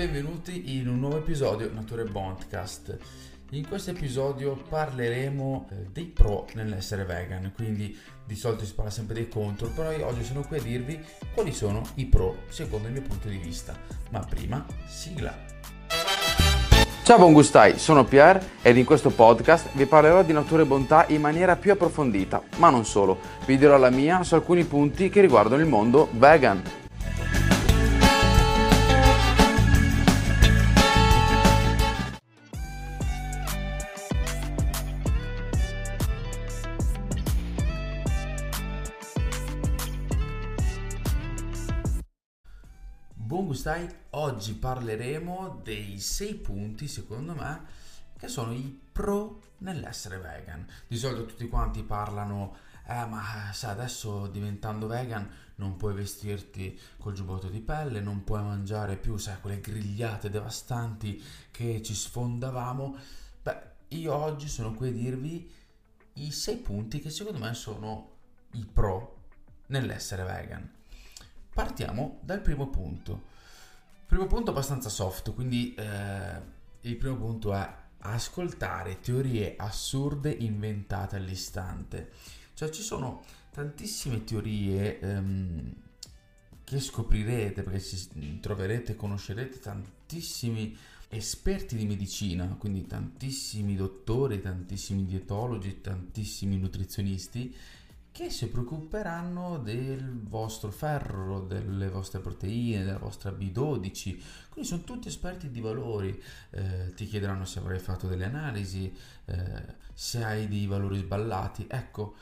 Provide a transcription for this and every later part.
benvenuti in un nuovo episodio Nature Bondcast. In questo episodio parleremo eh, dei pro nell'essere vegan, quindi di solito si parla sempre dei contro, però io oggi sono qui a dirvi quali sono i pro secondo il mio punto di vista. Ma prima, sigla. Ciao buon gustai, sono Pierre ed in questo podcast vi parlerò di natura e bontà in maniera più approfondita, ma non solo, vi dirò la mia su alcuni punti che riguardano il mondo vegan. Buon gustai, oggi parleremo dei 6 punti secondo me che sono i pro nell'essere vegan. Di solito tutti quanti parlano, eh ma sai adesso diventando vegan non puoi vestirti col giubbotto di pelle, non puoi mangiare più, sai, quelle grigliate devastanti che ci sfondavamo. Beh, io oggi sono qui a dirvi i 6 punti che secondo me sono i pro nell'essere vegan. Partiamo dal primo punto. Primo punto abbastanza soft, quindi eh, il primo punto è ascoltare teorie assurde inventate all'istante. Cioè ci sono tantissime teorie ehm, che scoprirete perché ci troverete, conoscerete tantissimi esperti di medicina, quindi tantissimi dottori, tantissimi dietologi, tantissimi nutrizionisti che si preoccuperanno del vostro ferro, delle vostre proteine, della vostra B12. Quindi sono tutti esperti di valori. Eh, ti chiederanno se avrai fatto delle analisi, eh, se hai dei valori sballati. Ecco,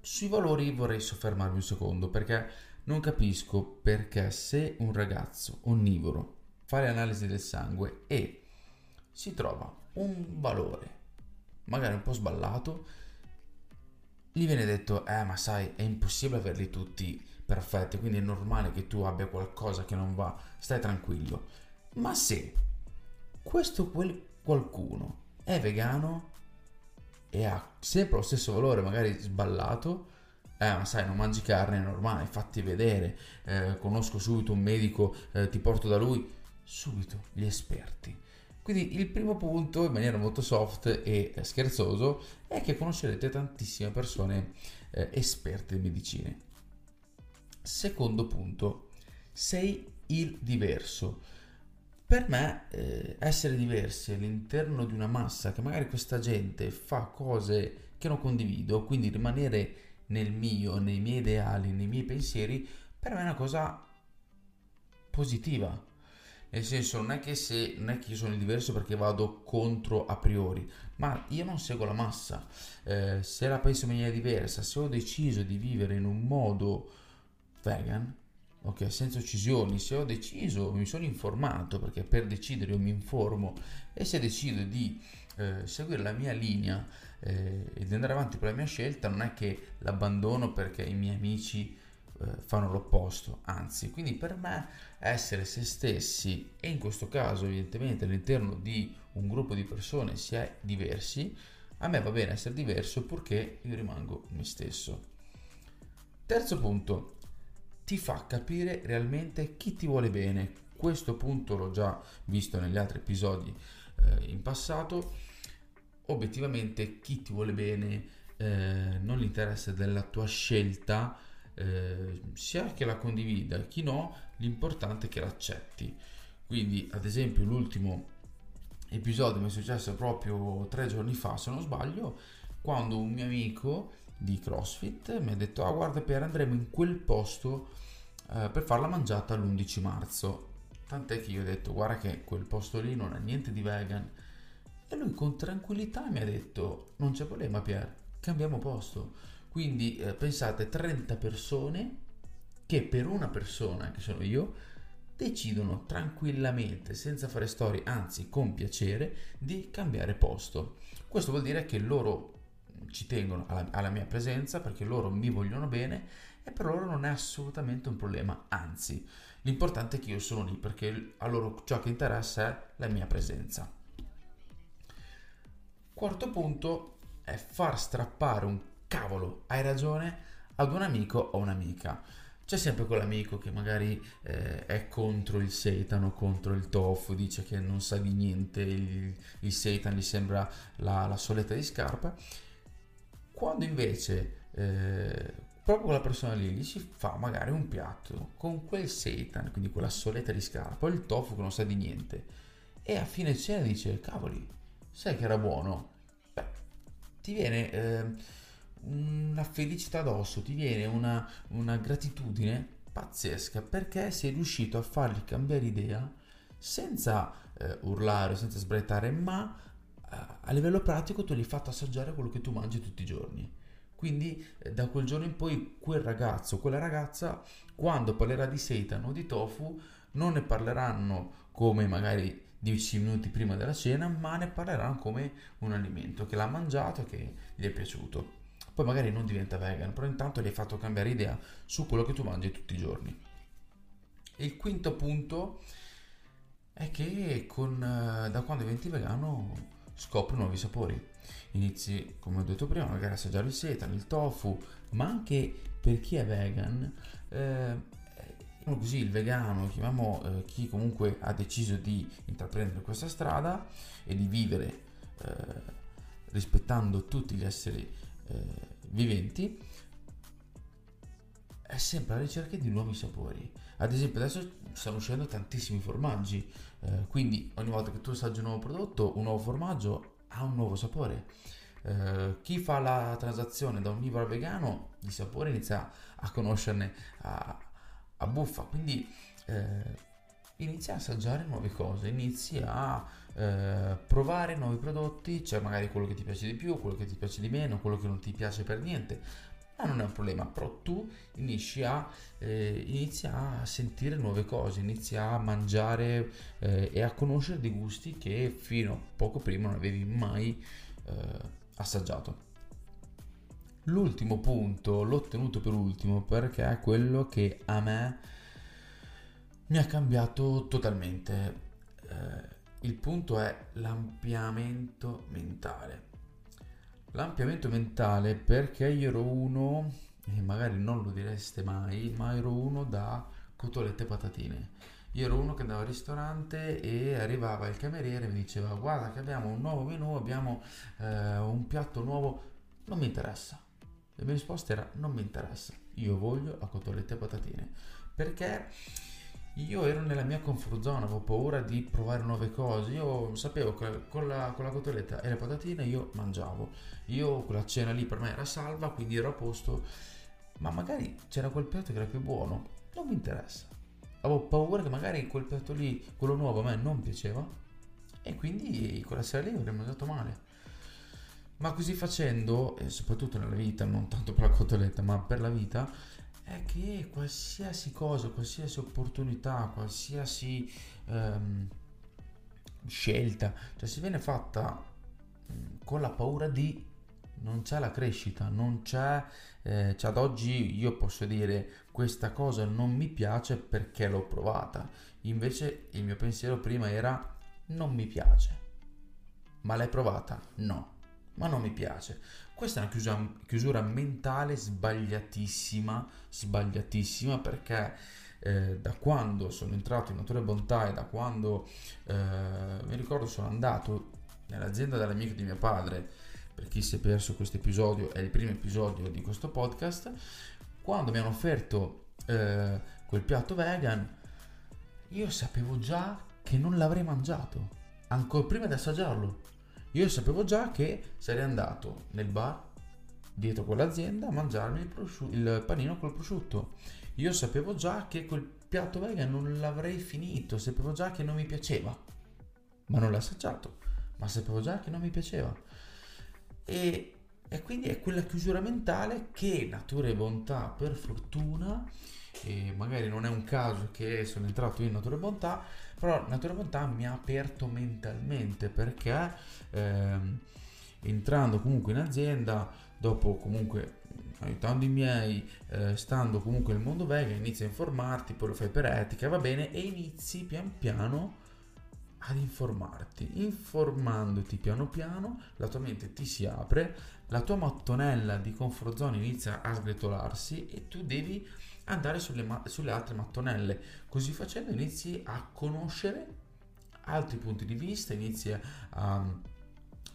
sui valori vorrei soffermarmi un secondo perché non capisco perché se un ragazzo onnivoro fa le analisi del sangue e si trova un valore magari un po' sballato, gli viene detto, eh ma sai, è impossibile averli tutti perfetti, quindi è normale che tu abbia qualcosa che non va, stai tranquillo. Ma se questo qualcuno è vegano e ha sempre lo stesso valore, magari sballato, eh ma sai, non mangi carne, è normale, fatti vedere, eh, conosco subito un medico, eh, ti porto da lui, subito gli esperti quindi il primo punto, in maniera molto soft e scherzoso, è che conoscerete tantissime persone eh, esperte in medicine. Secondo punto, sei il diverso. Per me eh, essere diversi all'interno di una massa che magari questa gente fa cose che non condivido, quindi rimanere nel mio, nei miei ideali, nei miei pensieri, per me è una cosa positiva nel senso, non è che se non è che io sono il diverso perché vado contro a priori, ma io non seguo la massa. Eh, se la penso in maniera diversa, se ho deciso di vivere in un modo vegan, ok, senza uccisioni, se ho deciso, mi sono informato, perché per decidere io mi informo, e se decido di eh, seguire la mia linea eh, ed andare avanti per la mia scelta, non è che l'abbandono perché i miei amici fanno l'opposto, anzi, quindi per me essere se stessi e in questo caso evidentemente all'interno di un gruppo di persone si è diversi, a me va bene essere diverso purché io rimango me stesso. Terzo punto, ti fa capire realmente chi ti vuole bene. Questo punto l'ho già visto negli altri episodi eh, in passato. Obiettivamente chi ti vuole bene eh, non l'interesse della tua scelta, eh, sia che la condivida, chi no, l'importante è che l'accetti. Quindi, ad esempio, l'ultimo episodio mi è successo proprio tre giorni fa, se non sbaglio, quando un mio amico di CrossFit mi ha detto: Ah, guarda, per andremo in quel posto eh, per fare la mangiata l'11 marzo. Tant'è che io ho detto: Guarda, che quel posto lì non ha niente di vegan. E lui con tranquillità mi ha detto: Non c'è problema, Pier, cambiamo posto quindi eh, pensate 30 persone che per una persona, che sono io, decidono tranquillamente, senza fare storie, anzi con piacere, di cambiare posto. Questo vuol dire che loro ci tengono alla, alla, mia presenza perché loro mi vogliono bene e per loro non è assolutamente un problema, anzi l'importante è che io sono lì perché a loro ciò che interessa è la mia presenza. Quarto punto è far strappare un cavolo, hai ragione, ad un amico o un'amica. c'è sempre quell'amico che magari eh, è contro il seitan o contro il tofu, dice che non sa di niente, il, il seitan gli sembra la, la soletta di scarpa. Quando invece eh, proprio quella persona lì gli si fa magari un piatto con quel seitan, quindi quella soletta di scarpa, il tofu che non sa di niente, e a fine cena dice, cavoli, sai che era buono? Beh, ti viene... Eh, una felicità addosso, ti viene una, una gratitudine pazzesca perché sei riuscito a fargli cambiare idea senza eh, urlare, senza sbrettare, ma eh, a livello pratico tu gli hai fatto assaggiare quello che tu mangi tutti i giorni. Quindi eh, da quel giorno in poi quel ragazzo, quella ragazza, quando parlerà di seitan o di tofu, non ne parleranno come magari 10 minuti prima della cena, ma ne parleranno come un alimento che l'ha mangiato e che gli è piaciuto poi magari non diventa vegan, però intanto gli hai fatto cambiare idea su quello che tu mangi tutti i giorni. Il quinto punto è che con, eh, da quando diventi vegano scopri nuovi sapori. Inizi, come ho detto prima, magari a assaggiare il setan, il tofu, ma anche per chi è vegan, eh, così il vegano, chiamiamo eh, chi comunque ha deciso di intraprendere questa strada e di vivere eh, rispettando tutti gli esseri eh, viventi è sempre alla ricerca di nuovi sapori. Ad esempio, adesso stanno uscendo tantissimi formaggi, eh, quindi ogni volta che tu assaggi un nuovo prodotto, un nuovo formaggio ha un nuovo sapore. Eh, chi fa la transazione da onnivoro a vegano di sapore inizia a conoscerne a, a buffa, quindi eh, inizia a assaggiare nuove cose, inizi a eh, provare nuovi prodotti, cioè magari quello che ti piace di più, quello che ti piace di meno, quello che non ti piace per niente, ma non è un problema, però tu inizi a, eh, inizi a sentire nuove cose, inizi a mangiare eh, e a conoscere dei gusti che fino a poco prima non avevi mai eh, assaggiato. L'ultimo punto l'ho tenuto per ultimo perché è quello che a me mi ha cambiato totalmente. Eh, il punto è l'ampliamento mentale. L'ampliamento mentale perché io ero uno, e magari non lo direste mai, ma ero uno da cotolette e patatine. Io ero uno che andava al ristorante e arrivava il cameriere e mi diceva guarda che abbiamo un nuovo menù, abbiamo eh, un piatto nuovo, non mi interessa. La mia risposta era non mi interessa, io voglio la cotolette e patatine. Perché io ero nella mia comfort zone, avevo paura di provare nuove cose. Io sapevo che con la, con la cotoletta e le patatine io mangiavo. Io quella cena lì per me era salva, quindi ero a posto. Ma magari c'era quel piatto che era più buono. Non mi interessa. Avevo paura che magari quel piatto lì, quello nuovo, a me non piaceva. E quindi quella sera lì avrei mangiato male. Ma così facendo, e soprattutto nella vita, non tanto per la cotoletta, ma per la vita, è che qualsiasi cosa, qualsiasi opportunità, qualsiasi um, scelta, cioè se viene fatta con la paura di non c'è la crescita, non c'è, eh, cioè ad oggi io posso dire questa cosa non mi piace perché l'ho provata, invece il mio pensiero prima era non mi piace, ma l'hai provata? No, ma non mi piace. Questa è una chiusura, chiusura mentale sbagliatissima, sbagliatissima perché eh, da quando sono entrato in Natura Bontà e da quando eh, mi ricordo sono andato nell'azienda dell'amico di mio padre, per chi si è perso questo episodio, è il primo episodio di questo podcast, quando mi hanno offerto eh, quel piatto vegan, io sapevo già che non l'avrei mangiato, ancora prima di assaggiarlo io sapevo già che sarei andato nel bar dietro quell'azienda a mangiarmi il, prosciu- il panino col prosciutto. Io sapevo già che quel piatto vegan non l'avrei finito, sapevo già che non mi piaceva, ma non l'ho assaggiato, ma sapevo già che non mi piaceva. E, e quindi è quella chiusura mentale che natura e bontà, per fortuna, e magari non è un caso che sono entrato in natura e bontà, però Natura Bontà mi ha aperto mentalmente perché ehm, entrando comunque in azienda, dopo comunque aiutando i miei, eh, stando comunque nel mondo vegan, inizi a informarti, poi lo fai per etica, va bene, e inizi pian piano ad informarti. Informandoti piano piano, la tua mente ti si apre, la tua mattonella di comfort zone inizia a sgretolarsi e tu devi andare sulle, ma- sulle altre mattonelle. Così facendo inizi a conoscere altri punti di vista, inizi a,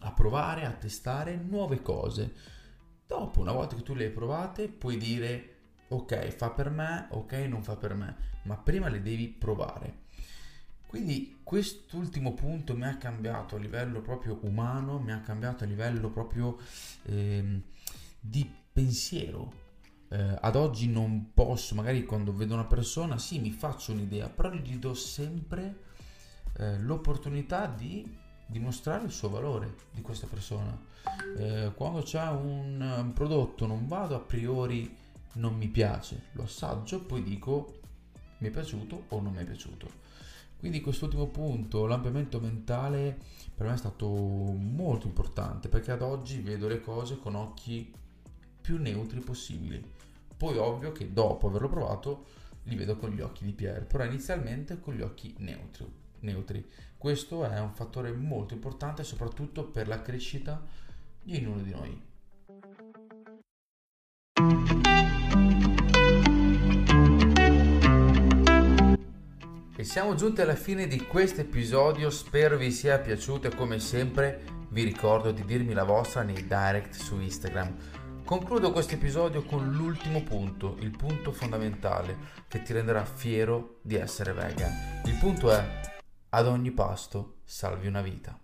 a provare, a testare nuove cose. Dopo, una volta che tu le hai provate, puoi dire ok, fa per me, ok, non fa per me, ma prima le devi provare. Quindi quest'ultimo punto mi ha cambiato a livello proprio umano, mi ha cambiato a livello proprio eh, di pensiero. Eh, ad oggi non posso, magari quando vedo una persona, sì, mi faccio un'idea, però gli do sempre eh, l'opportunità di dimostrare il suo valore di questa persona. Eh, quando c'è un, un prodotto non vado a priori non mi piace, lo assaggio, poi dico mi è piaciuto o non mi è piaciuto. Quindi quest'ultimo punto, l'ampliamento mentale, per me è stato molto importante perché ad oggi vedo le cose con occhi più neutri possibili. Poi ovvio che dopo averlo provato li vedo con gli occhi di Pierre, però inizialmente con gli occhi neutri. neutri. Questo è un fattore molto importante soprattutto per la crescita di ognuno di noi. E siamo giunti alla fine di questo episodio, spero vi sia piaciuto e come sempre vi ricordo di dirmi la vostra nei direct su Instagram. Concludo questo episodio con l'ultimo punto, il punto fondamentale che ti renderà fiero di essere vegan. Il punto è, ad ogni pasto salvi una vita.